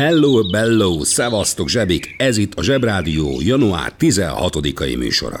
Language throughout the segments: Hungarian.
Hello, bello, szevasztok zsebik! Ez itt a Zsebrádió január 16-ai műsora.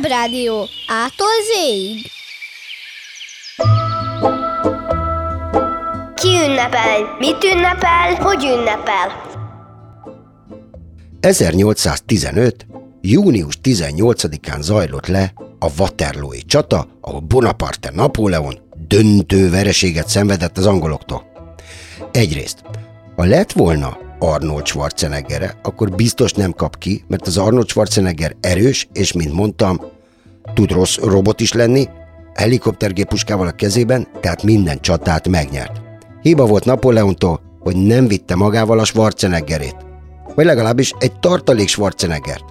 Zsebrádió. Ától zéig. Ki ünnepel? Mit ünnepel? Hogy ünnepel? 1815. június 18-án zajlott le a Waterloo-i csata, ahol Bonaparte Napóleon döntő vereséget szenvedett az angoloktól. Egyrészt, ha lett volna Arnold Schwarzeneggere, akkor biztos nem kap ki, mert az Arnold Schwarzenegger erős, és mint mondtam, tud rossz robot is lenni, helikoptergépuskával a kezében, tehát minden csatát megnyert. Hiba volt Napóleontól, hogy nem vitte magával a Schwarzeneggerét. Vagy legalábbis egy tartalék Schwarzeneggert.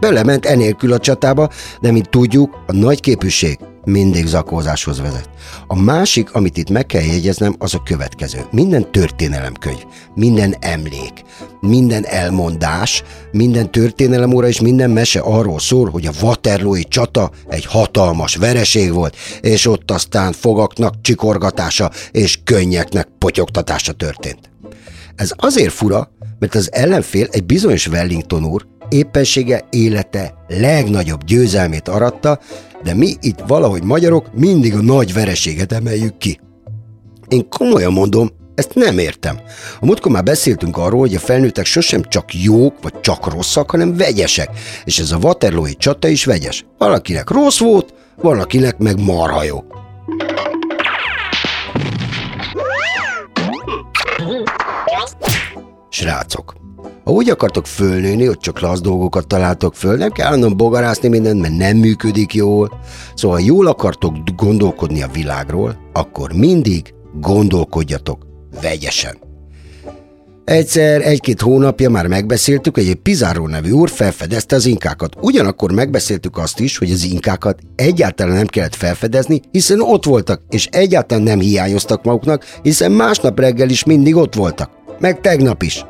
Belement enélkül a csatába, de mint tudjuk, a nagy képűség mindig zakózáshoz vezet. A másik, amit itt meg kell jegyeznem, az a következő. Minden történelemkönyv, minden emlék, minden elmondás, minden történelemóra és minden mese arról szól, hogy a Waterloo-i csata egy hatalmas vereség volt, és ott aztán fogaknak csikorgatása és könnyeknek potyogtatása történt. Ez azért fura, mert az ellenfél egy bizonyos Wellington úr éppensége élete legnagyobb győzelmét aratta, de mi itt valahogy magyarok mindig a nagy vereséget emeljük ki. Én komolyan mondom, ezt nem értem. A múltkor már beszéltünk arról, hogy a felnőttek sosem csak jók, vagy csak rosszak, hanem vegyesek. És ez a Waterloo-i csata is vegyes. Valakinek rossz volt, valakinek meg marha jó. Srácok, ha úgy akartok fölnőni, hogy csak lasz dolgokat találtok föl, nem kell állandóan bogarászni mindent, mert nem működik jól. Szóval ha jól akartok gondolkodni a világról, akkor mindig gondolkodjatok vegyesen. Egyszer, egy-két hónapja már megbeszéltük, hogy egy Pizarro nevű úr felfedezte az inkákat. Ugyanakkor megbeszéltük azt is, hogy az inkákat egyáltalán nem kellett felfedezni, hiszen ott voltak, és egyáltalán nem hiányoztak maguknak, hiszen másnap reggel is mindig ott voltak. Meg tegnap is.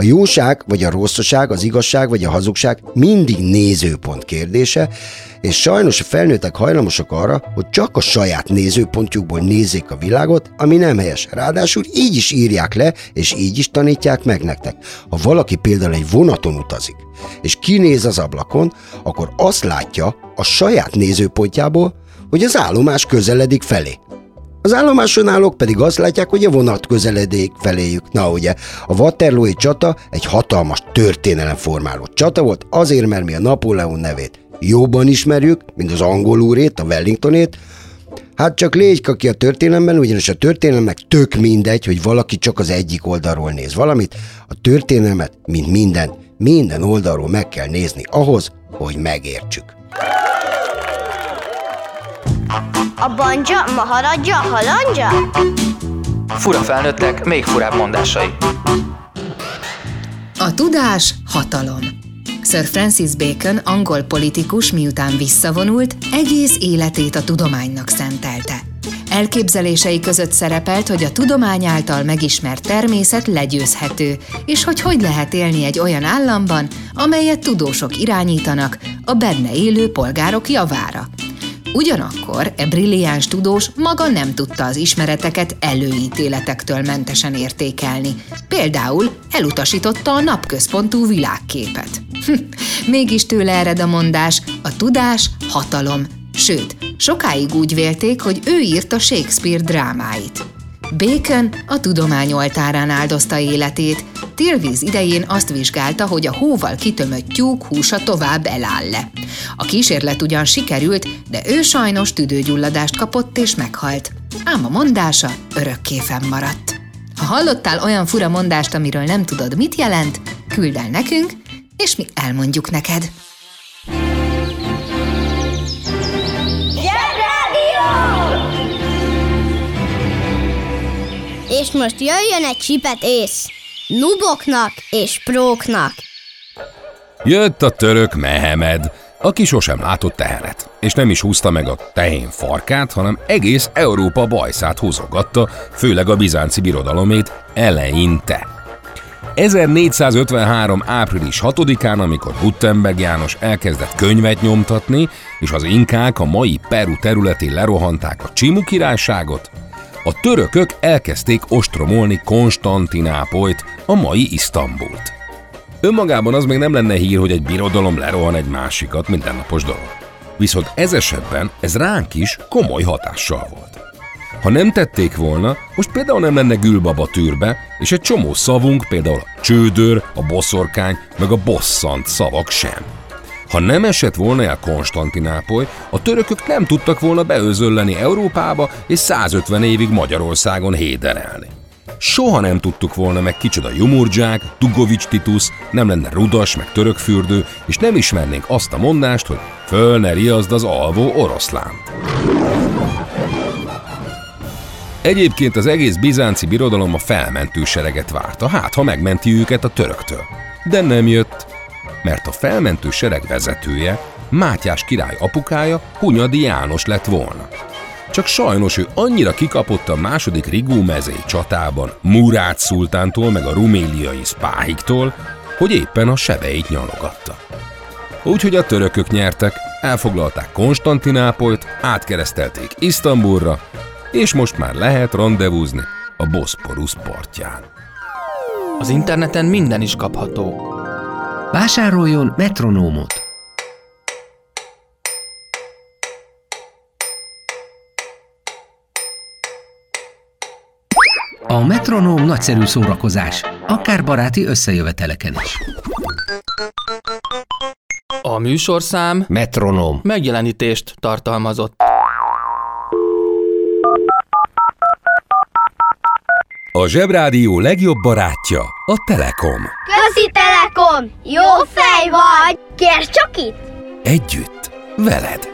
A jóság vagy a rosszaság, az igazság vagy a hazugság mindig nézőpont kérdése, és sajnos a felnőttek hajlamosak arra, hogy csak a saját nézőpontjukból nézzék a világot, ami nem helyes. Ráadásul így is írják le, és így is tanítják meg nektek. Ha valaki például egy vonaton utazik, és kinéz az ablakon, akkor azt látja a saját nézőpontjából, hogy az állomás közeledik felé. Az állomáson állók pedig azt látják, hogy a vonat közeledik feléjük. Na ugye, a Waterloo-i csata egy hatalmas történelemformáló csata volt, azért, mert mi a Napóleon nevét jobban ismerjük, mint az angol úrét, a Wellingtonét, Hát csak légy ki a történelemben, ugyanis a történelemnek tök mindegy, hogy valaki csak az egyik oldalról néz valamit. A történelmet, mint minden, minden oldalról meg kell nézni ahhoz, hogy megértsük. A banja, maharadja, halandja? Fura felnőttek, még furább mondásai. A tudás hatalom. Sir Francis Bacon, angol politikus, miután visszavonult, egész életét a tudománynak szentelte. Elképzelései között szerepelt, hogy a tudomány által megismert természet legyőzhető, és hogy hogy lehet élni egy olyan államban, amelyet tudósok irányítanak a benne élő polgárok javára. Ugyanakkor e brilliáns tudós maga nem tudta az ismereteket előítéletektől mentesen értékelni. Például elutasította a napközpontú világképet. Hm, mégis tőle ered a mondás, a tudás hatalom. Sőt, sokáig úgy vélték, hogy ő írta Shakespeare drámáit. Bacon a tudomány oltárán áldozta életét. Tilvíz idején azt vizsgálta, hogy a hóval kitömött tyúk húsa tovább eláll le. A kísérlet ugyan sikerült, de ő sajnos tüdőgyulladást kapott és meghalt. Ám a mondása örökké fennmaradt. Ha hallottál olyan fura mondást, amiről nem tudod, mit jelent, küld el nekünk, és mi elmondjuk neked. És most jöjjön egy csipet ész. Nuboknak és próknak. Jött a török Mehemed, aki sosem látott tehenet, és nem is húzta meg a tehén farkát, hanem egész Európa bajszát húzogatta, főleg a bizánci birodalomét eleinte. 1453. április 6-án, amikor Gutenberg János elkezdett könyvet nyomtatni, és az inkák a mai Peru területén lerohanták a Csimu királyságot, a törökök elkezdték ostromolni Konstantinápolyt, a mai Isztambult. Önmagában az még nem lenne hír, hogy egy birodalom lerohan egy másikat, mindennapos dolog. Viszont ez esetben ez ránk is komoly hatással volt. Ha nem tették volna, most például nem lenne gülbaba tűrbe, és egy csomó szavunk, például a csődör, a boszorkány, meg a bosszant szavak sem. Ha nem esett volna el Konstantinápoly, a törökök nem tudtak volna beőzölleni Európába és 150 évig Magyarországon héderelni. Soha nem tudtuk volna meg kicsoda Jumurdzsák, Tugovics Titus, nem lenne rudas, meg törökfürdő, és nem ismernénk azt a mondást, hogy föl ne riaszd az alvó oroszlánt. Egyébként az egész bizánci birodalom a felmentő sereget várta, hát ha megmenti őket a töröktől. De nem jött, mert a felmentő sereg vezetője, Mátyás király apukája Hunyadi János lett volna. Csak sajnos ő annyira kikapott a második Rigó mezei csatában Murát szultántól meg a ruméliai spáhiktól, hogy éppen a sebeit nyalogatta. Úgyhogy a törökök nyertek, elfoglalták Konstantinápolyt, átkeresztelték Isztambulra, és most már lehet rendezvúzni a Boszporusz partján. Az interneten minden is kapható. Vásároljon metronómot! A metronóm nagyszerű szórakozás, akár baráti összejöveteleken is. A műsorszám Metronóm. megjelenítést tartalmazott. A Zsebrádió legjobb barátja a Telekom. Közi Telekom! Jó fej vagy! Kérd csak itt! Együtt, veled.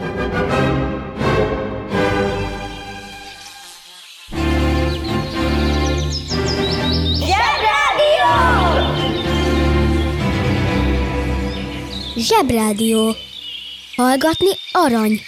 Zsebrádió! Zsebrádió. Hallgatni arany.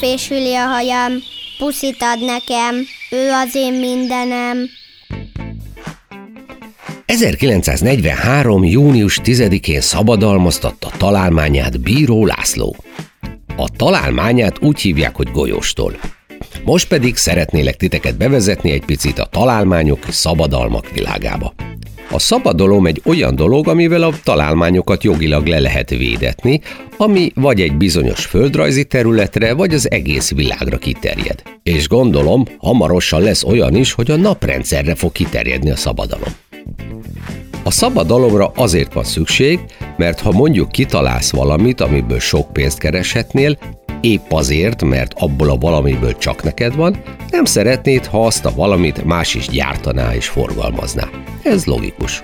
Megfésüli a hajam, puszit ad nekem, ő az én mindenem. 1943. június 10-én szabadalmaztatta találmányát Bíró László. A találmányát úgy hívják, hogy golyóstól. Most pedig szeretnélek titeket bevezetni egy picit a találmányok szabadalmak világába. A szabadalom egy olyan dolog, amivel a találmányokat jogilag le lehet védetni, ami vagy egy bizonyos földrajzi területre, vagy az egész világra kiterjed. És gondolom, hamarosan lesz olyan is, hogy a naprendszerre fog kiterjedni a szabadalom. A szabadalomra azért van szükség, mert ha mondjuk kitalálsz valamit, amiből sok pénzt kereshetnél, épp azért, mert abból a valamiből csak neked van, nem szeretnéd, ha azt a valamit más is gyártaná és forgalmazná. Ez logikus.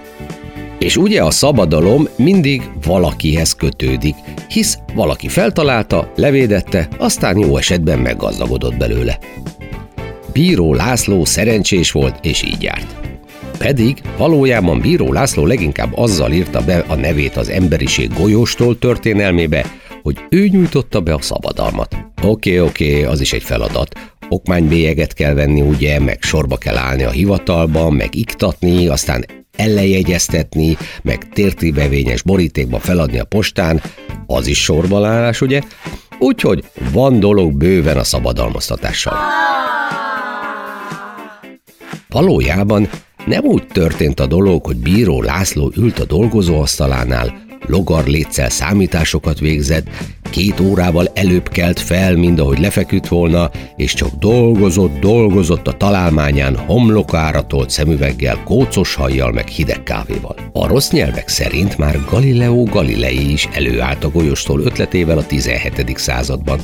És ugye a szabadalom mindig valakihez kötődik, hisz valaki feltalálta, levédette, aztán jó esetben meggazdagodott belőle. Bíró László szerencsés volt, és így járt. Pedig valójában Bíró László leginkább azzal írta be a nevét az emberiség golyóstól történelmébe, hogy ő nyújtotta be a szabadalmat. Oké, oké, az is egy feladat. Okmánybélyeget kell venni, ugye, meg sorba kell állni a hivatalban, meg iktatni, aztán ellenjegyeztetni, meg tértibevényes borítékba feladni a postán, az is sorbalállás, ugye? Úgyhogy van dolog bőven a szabadalmaztatással. Valójában nem úgy történt a dolog, hogy bíró László ült a dolgozóasztalánál, logar létszel számításokat végzett, két órával előbb kelt fel, mint ahogy lefeküdt volna, és csak dolgozott, dolgozott a találmányán homlokára tolt szemüveggel, kócos hajjal meg hideg kávéval. A rossz nyelvek szerint már Galileo Galilei is előállt a golyostól ötletével a 17. században,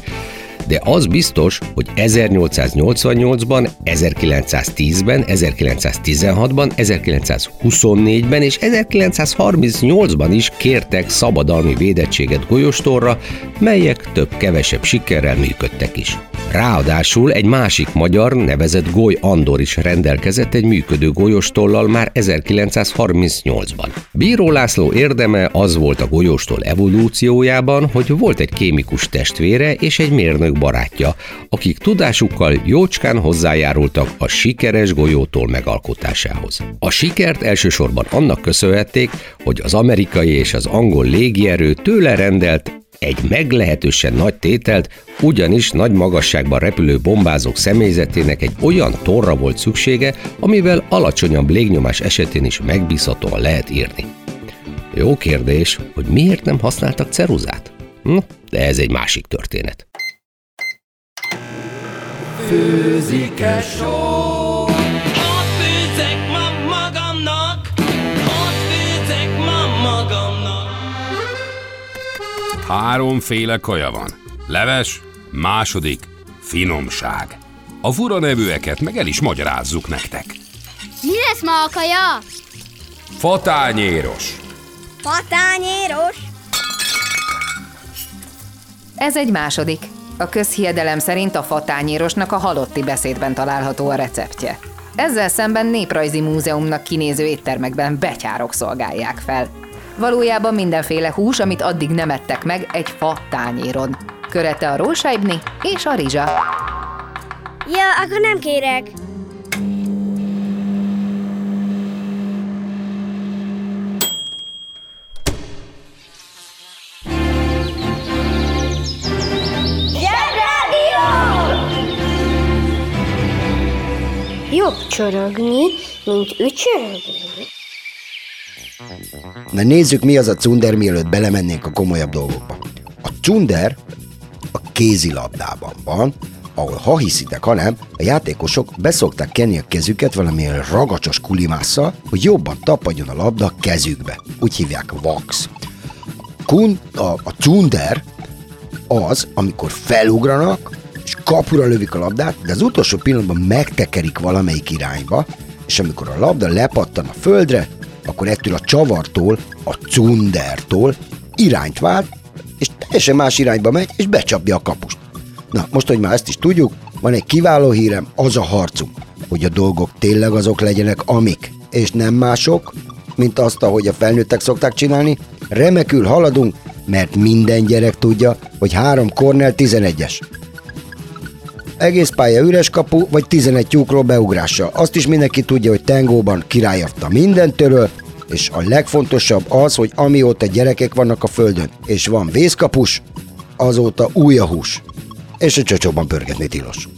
de az biztos, hogy 1888-ban, 1910-ben, 1916-ban, 1924-ben és 1938-ban is kértek szabadalmi védettséget golyostorra, melyek több-kevesebb sikerrel működtek is. Ráadásul egy másik magyar, nevezett Goly Andor is rendelkezett egy működő golyóstollal már 1938-ban. Bíró László érdeme az volt a golyóstól evolúciójában, hogy volt egy kémikus testvére és egy mérnök barátja, akik tudásukkal jócskán hozzájárultak a sikeres golyótól megalkotásához. A sikert elsősorban annak köszönhették, hogy az amerikai és az angol légierő tőle rendelt egy meglehetősen nagy tételt, ugyanis nagy magasságban repülő bombázók személyzetének egy olyan torra volt szüksége, amivel alacsonyabb légnyomás esetén is megbízhatóan lehet írni. Jó kérdés, hogy miért nem használtak ceruzát? Hm, de ez egy másik történet. Főzik-e só? Ott főzek ma magamnak, ott főzek ma magamnak. Háromféle kaja van. Leves, második, finomság. A fura nevűeket meg el is magyarázzuk nektek. Mi lesz ma a kaja? Fatányéros, Patányéros? Ez egy második. A közhiedelem szerint a fatányérosnak a halotti beszédben található a receptje. Ezzel szemben néprajzi múzeumnak kinéző éttermekben betyárok szolgálják fel. Valójában mindenféle hús, amit addig nem ettek meg egy fa tányéron. Körete a rósáibni és a rizsa. Ja, akkor nem kérek. Jobb csorogni, mint ücsörögni. Na nézzük, mi az a cunder, mielőtt belemennénk a komolyabb dolgokba. A cunder a kézilabdában van, ahol ha hiszitek, ha nem, a játékosok beszokták kenni a kezüket valamilyen ragacsos kulimásszal, hogy jobban tapadjon a labda a kezükbe. Úgy hívják wax. Kun, a, a cunder az, amikor felugranak, kapura lövik a labdát, de az utolsó pillanatban megtekerik valamelyik irányba, és amikor a labda lepattan a földre, akkor ettől a csavartól, a cundertól irányt vált, és teljesen más irányba megy, és becsapja a kapust. Na, most, hogy már ezt is tudjuk, van egy kiváló hírem, az a harcunk, hogy a dolgok tényleg azok legyenek, amik, és nem mások, mint azt, ahogy a felnőttek szokták csinálni. Remekül haladunk, mert minden gyerek tudja, hogy három Cornell 11-es. Egész pálya üres kapu, vagy 11 tyúkról beugrással. Azt is mindenki tudja, hogy tengóban királyafta minden töröl, és a legfontosabb az, hogy amióta gyerekek vannak a földön, és van vészkapus, azóta új a hús. És a csocsóban pörgetni tilos.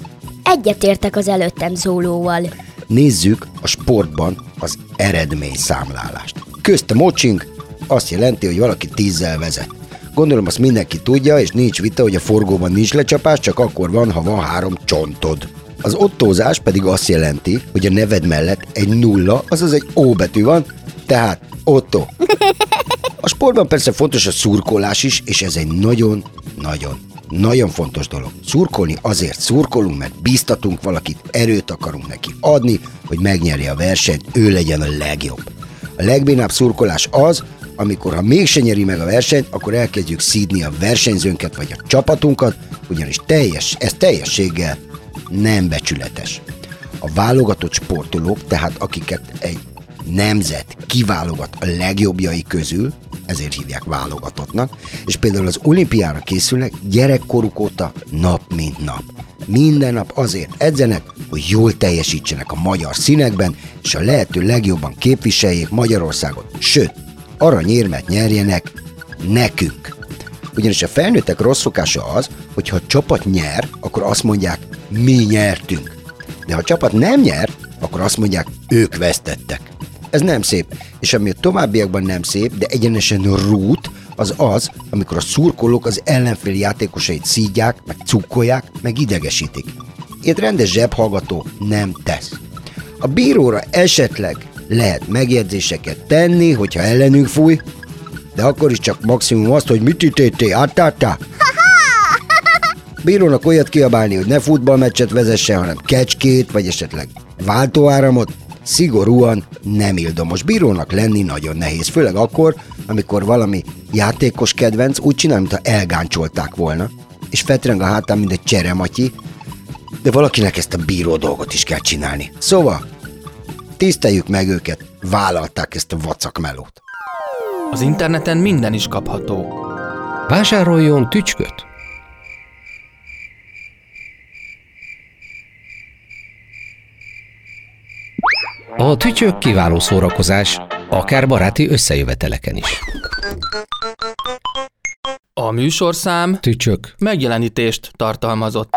Egyetértek az előttem szólóval. Nézzük a sportban az eredményszámlálást. Közt a mocsing azt jelenti, hogy valaki tízzel vezet. Gondolom azt mindenki tudja, és nincs vita, hogy a forgóban nincs lecsapás, csak akkor van, ha van három csontod. Az ottózás pedig azt jelenti, hogy a neved mellett egy nulla, azaz egy ó betű van, tehát Otto. A sportban persze fontos a szurkolás is, és ez egy nagyon, nagyon, fontos dolog. Szurkolni azért szurkolunk, mert bíztatunk valakit, erőt akarunk neki adni, hogy megnyerje a versenyt, ő legyen a legjobb. A legbénább szurkolás az, amikor ha mégse nyeri meg a versenyt, akkor elkezdjük szídni a versenyzőnket vagy a csapatunkat, ugyanis teljes, ez teljességgel nem becsületes. A válogatott sportolók, tehát akiket egy nemzet kiválogat a legjobbjai közül, ezért hívják válogatottnak, és például az olimpiára készülnek gyerekkoruk óta nap mint nap. Minden nap azért edzenek, hogy jól teljesítsenek a magyar színekben, és a lehető legjobban képviseljék Magyarországot, sőt, aranyérmet nyerjenek nekünk. Ugyanis a felnőttek rossz szokása az, hogy ha a csapat nyer, akkor azt mondják, mi nyertünk. De ha a csapat nem nyer, akkor azt mondják, ők vesztettek. Ez nem szép, és ami a továbbiakban nem szép, de egyenesen rút, az az, amikor a szurkolók az ellenfél játékosait szídják, meg cukkolják, meg idegesítik. Ilyet rendes zsebhallgató nem tesz. A bíróra esetleg lehet megjegyzéseket tenni, hogyha ellenünk fúj, de akkor is csak maximum azt, hogy mit ütöttél, áttártál? Bírónak olyat kiabálni, hogy ne futballmeccset vezessen, hanem kecskét, vagy esetleg váltóáramot, szigorúan nem ildomos. Bírónak lenni nagyon nehéz, főleg akkor, amikor valami játékos kedvenc úgy csinál, mintha elgáncsolták volna, és fetreng a hátán, mint egy cserematyi, de valakinek ezt a bíró dolgot is kell csinálni. Szóval, tiszteljük meg őket, vállalták ezt a vacakmelót. Az interneten minden is kapható. Vásároljon tücsköt! A tücsök kiváló szórakozás, akár baráti összejöveteleken is. A műsorszám Tücsök. megjelenítést tartalmazott.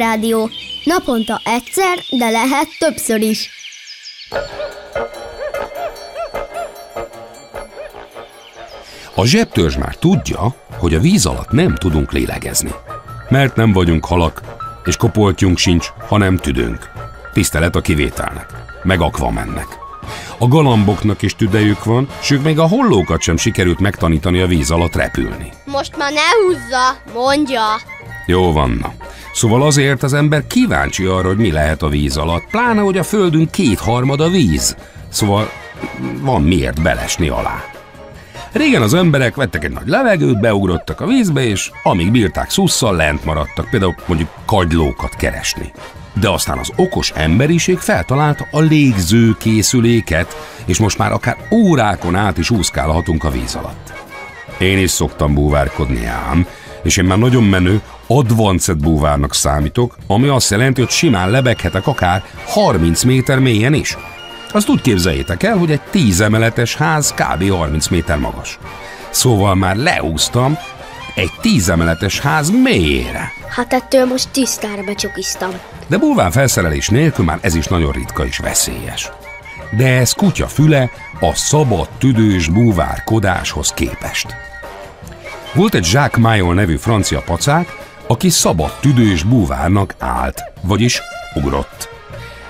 Zsebrádió. Naponta egyszer, de lehet többször is. A zsebtörzs már tudja, hogy a víz alatt nem tudunk lélegezni. Mert nem vagyunk halak, és kopoltyunk sincs, ha nem tüdőnk. Tisztelet a kivételnek, meg akvamennek. A galamboknak is tüdejük van, sőt még a hollókat sem sikerült megtanítani a víz alatt repülni. Most már ne húzza, mondja. Jó van, na. Szóval azért az ember kíváncsi arra, hogy mi lehet a víz alatt, pláne, hogy a földünk kétharmada víz. Szóval van miért belesni alá. Régen az emberek vettek egy nagy levegőt, beugrottak a vízbe, és amíg bírták szusszal, lent maradtak, például mondjuk kagylókat keresni. De aztán az okos emberiség feltalálta a légző készüléket, és most már akár órákon át is úszkálhatunk a víz alatt. Én is szoktam búvárkodni ám, és én már nagyon menő advanced búvárnak számítok, ami azt jelenti, hogy simán lebeghetek akár 30 méter mélyen is. Azt úgy képzeljétek el, hogy egy 10 emeletes ház kb. 30 méter magas. Szóval már leúztam egy 10 emeletes ház mélyére. Hát ettől most tisztára becsukiztam. De bulván felszerelés nélkül már ez is nagyon ritka és veszélyes. De ez kutya füle a szabad tüdős búvárkodáshoz képest. Volt egy Jacques Mayol nevű francia pacák, aki szabad tüdős búvárnak állt, vagyis ugrott.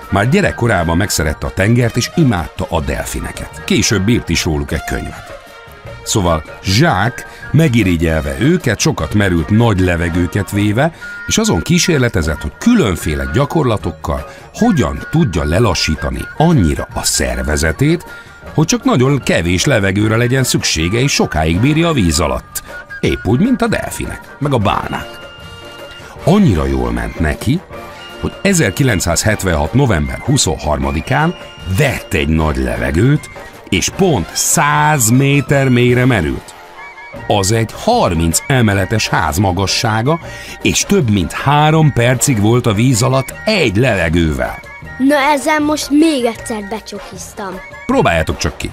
Már gyerekkorában megszerette a tengert és imádta a delfineket. Később írt is róluk egy könyvet. Szóval Jacques megirigyelve őket, sokat merült nagy levegőket véve, és azon kísérletezett, hogy különféle gyakorlatokkal hogyan tudja lelassítani annyira a szervezetét, hogy csak nagyon kevés levegőre legyen szüksége, és sokáig bírja a víz alatt. Épp úgy, mint a delfinek, meg a bálnák. Annyira jól ment neki, hogy 1976. november 23-án vett egy nagy levegőt, és pont 100 méter mélyre merült. Az egy 30 emeletes ház magassága, és több mint három percig volt a víz alatt egy levegővel. Na ezzel most még egyszer becsukiztam. Próbáljátok csak ki.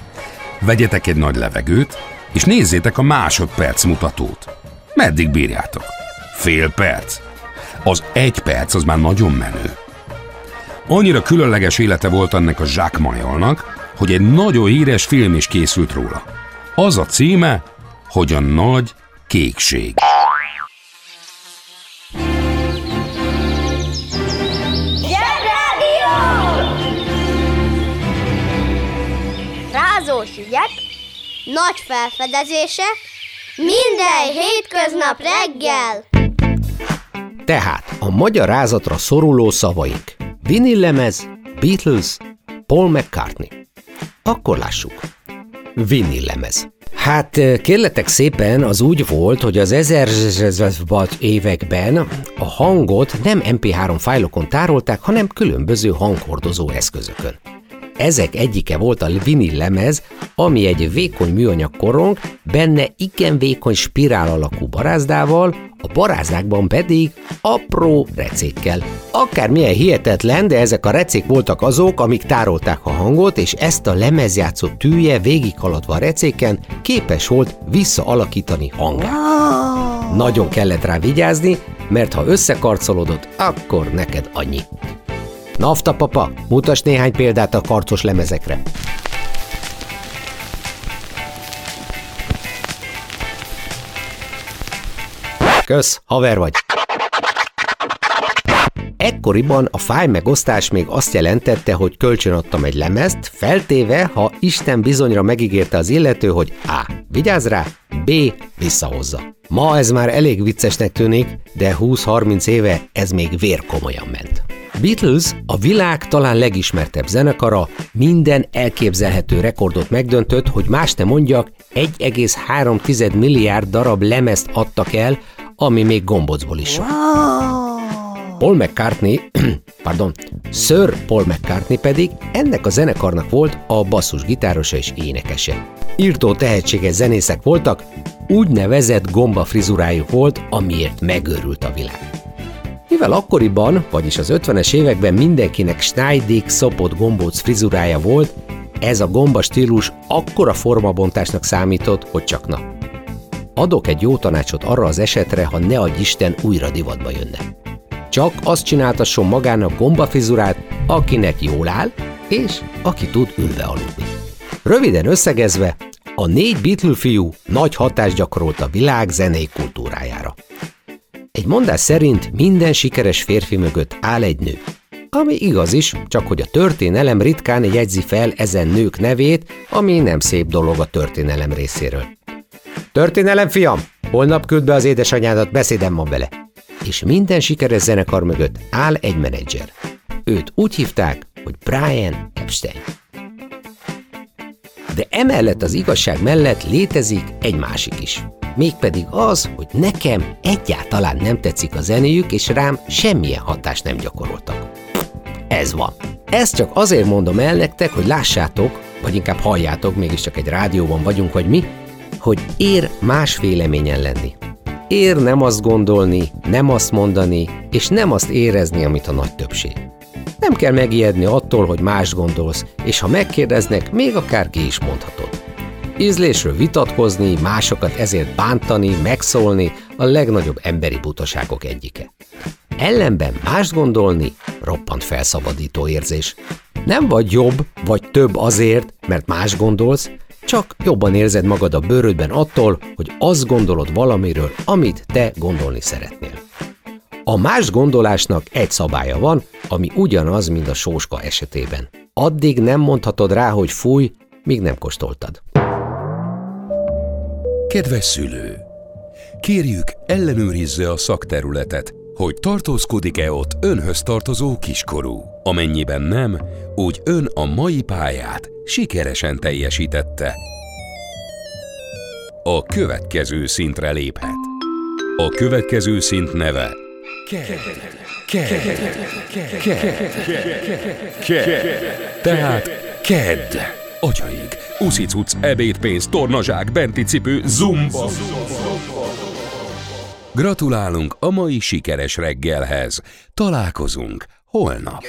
Vegyetek egy nagy levegőt, és nézzétek a másodperc mutatót. Meddig bírjátok? Fél perc? Az egy perc az már nagyon menő. Annyira különleges élete volt ennek a Jacques Mayolnak, hogy egy nagyon híres film is készült róla. Az a címe, hogy a nagy kékség. Zsebrádió! Rázós ügyek, Nagy felfedezések, minden hétköznap reggel. Tehát a magyarázatra szoruló szavaink. Vinillemez, Beatles, Paul McCartney. Akkor lássuk. Vinillemez. Hát kérletek szépen, az úgy volt, hogy az 1000 években a hangot nem MP3 fájlokon tárolták, hanem különböző hanghordozó eszközökön. Ezek egyike volt a vinil lemez, ami egy vékony műanyag korong, benne igen vékony spirál alakú barázdával, a barázdákban pedig apró recékkel. Akármilyen hihetetlen, de ezek a recék voltak azok, amik tárolták a hangot, és ezt a lemezjátszó tűje végighaladva a recéken képes volt visszaalakítani hangát. Nagyon kellett rá vigyázni, mert ha összekarcolodott, akkor neked annyi. Nafta papa, mutas néhány példát a karcos lemezekre. Kösz, haver vagy. Ekkoriban a fáj megosztás még azt jelentette, hogy kölcsönadtam egy lemezt, feltéve, ha Isten bizonyra megígérte az illető, hogy A. Vigyázz rá, B. Visszahozza. Ma ez már elég viccesnek tűnik, de 20-30 éve ez még vérkomolyan ment. Beatles a világ talán legismertebb zenekara, minden elképzelhető rekordot megdöntött, hogy más ne mondjak, 1,3 milliárd darab lemezt adtak el, ami még gombocból is sok. Paul McCartney, pardon, Sir Paul McCartney pedig ennek a zenekarnak volt a basszusgitárosa és énekese. Írtó tehetséges zenészek voltak, úgynevezett gomba frizurájuk volt, amiért megőrült a világ. Mivel akkoriban, vagyis az 50-es években mindenkinek Schneidig szopott gombóc frizurája volt, ez a gomba stílus akkora formabontásnak számított, hogy csak na. Adok egy jó tanácsot arra az esetre, ha ne adj Isten újra divatba jönne. Csak azt csináltasson magának gombafrizurát, akinek jól áll, és aki tud ülve aludni. Röviden összegezve, a négy Beatle fiú nagy hatást gyakorolt a világ zenei kultúrájára. Egy mondás szerint minden sikeres férfi mögött áll egy nő. Ami igaz is, csak hogy a történelem ritkán jegyzi fel ezen nők nevét, ami nem szép dolog a történelem részéről. Történelem, fiam! Holnap küld be az édesanyádat, beszédem van vele. és minden sikeres zenekar mögött áll egy menedzser. Őt úgy hívták, hogy Brian Epstein. De emellett az igazság mellett létezik egy másik is. Mégpedig az, hogy nekem egyáltalán nem tetszik a zenéjük, és rám semmilyen hatást nem gyakoroltak. Ez van. Ezt csak azért mondom el nektek, hogy lássátok, vagy inkább halljátok, mégiscsak egy rádióban vagyunk, vagy mi, hogy ér más véleményen lenni. Ér nem azt gondolni, nem azt mondani, és nem azt érezni, amit a nagy többség. Nem kell megijedni attól, hogy más gondolsz, és ha megkérdeznek, még akár ki is mondhatod. Ízlésről vitatkozni, másokat ezért bántani, megszólni a legnagyobb emberi butaságok egyike. Ellenben más gondolni roppant felszabadító érzés. Nem vagy jobb, vagy több azért, mert más gondolsz, csak jobban érzed magad a bőrödben attól, hogy azt gondolod valamiről, amit te gondolni szeretnél. A más gondolásnak egy szabálya van, ami ugyanaz, mint a sóska esetében. Addig nem mondhatod rá, hogy fúj, míg nem kóstoltad. Kedves szülő! Kérjük, ellenőrizze a szakterületet, hogy tartózkodik-e ott önhöz tartozó kiskorú. Amennyiben nem, úgy ön a mai pályát sikeresen teljesítette. A következő szintre léphet. A következő szint neve Tehát KED. Atyaik, uszicuc, ebédpénz, tornazsák, benti cipő, zumba. Gratulálunk a mai sikeres reggelhez. Találkozunk holnap.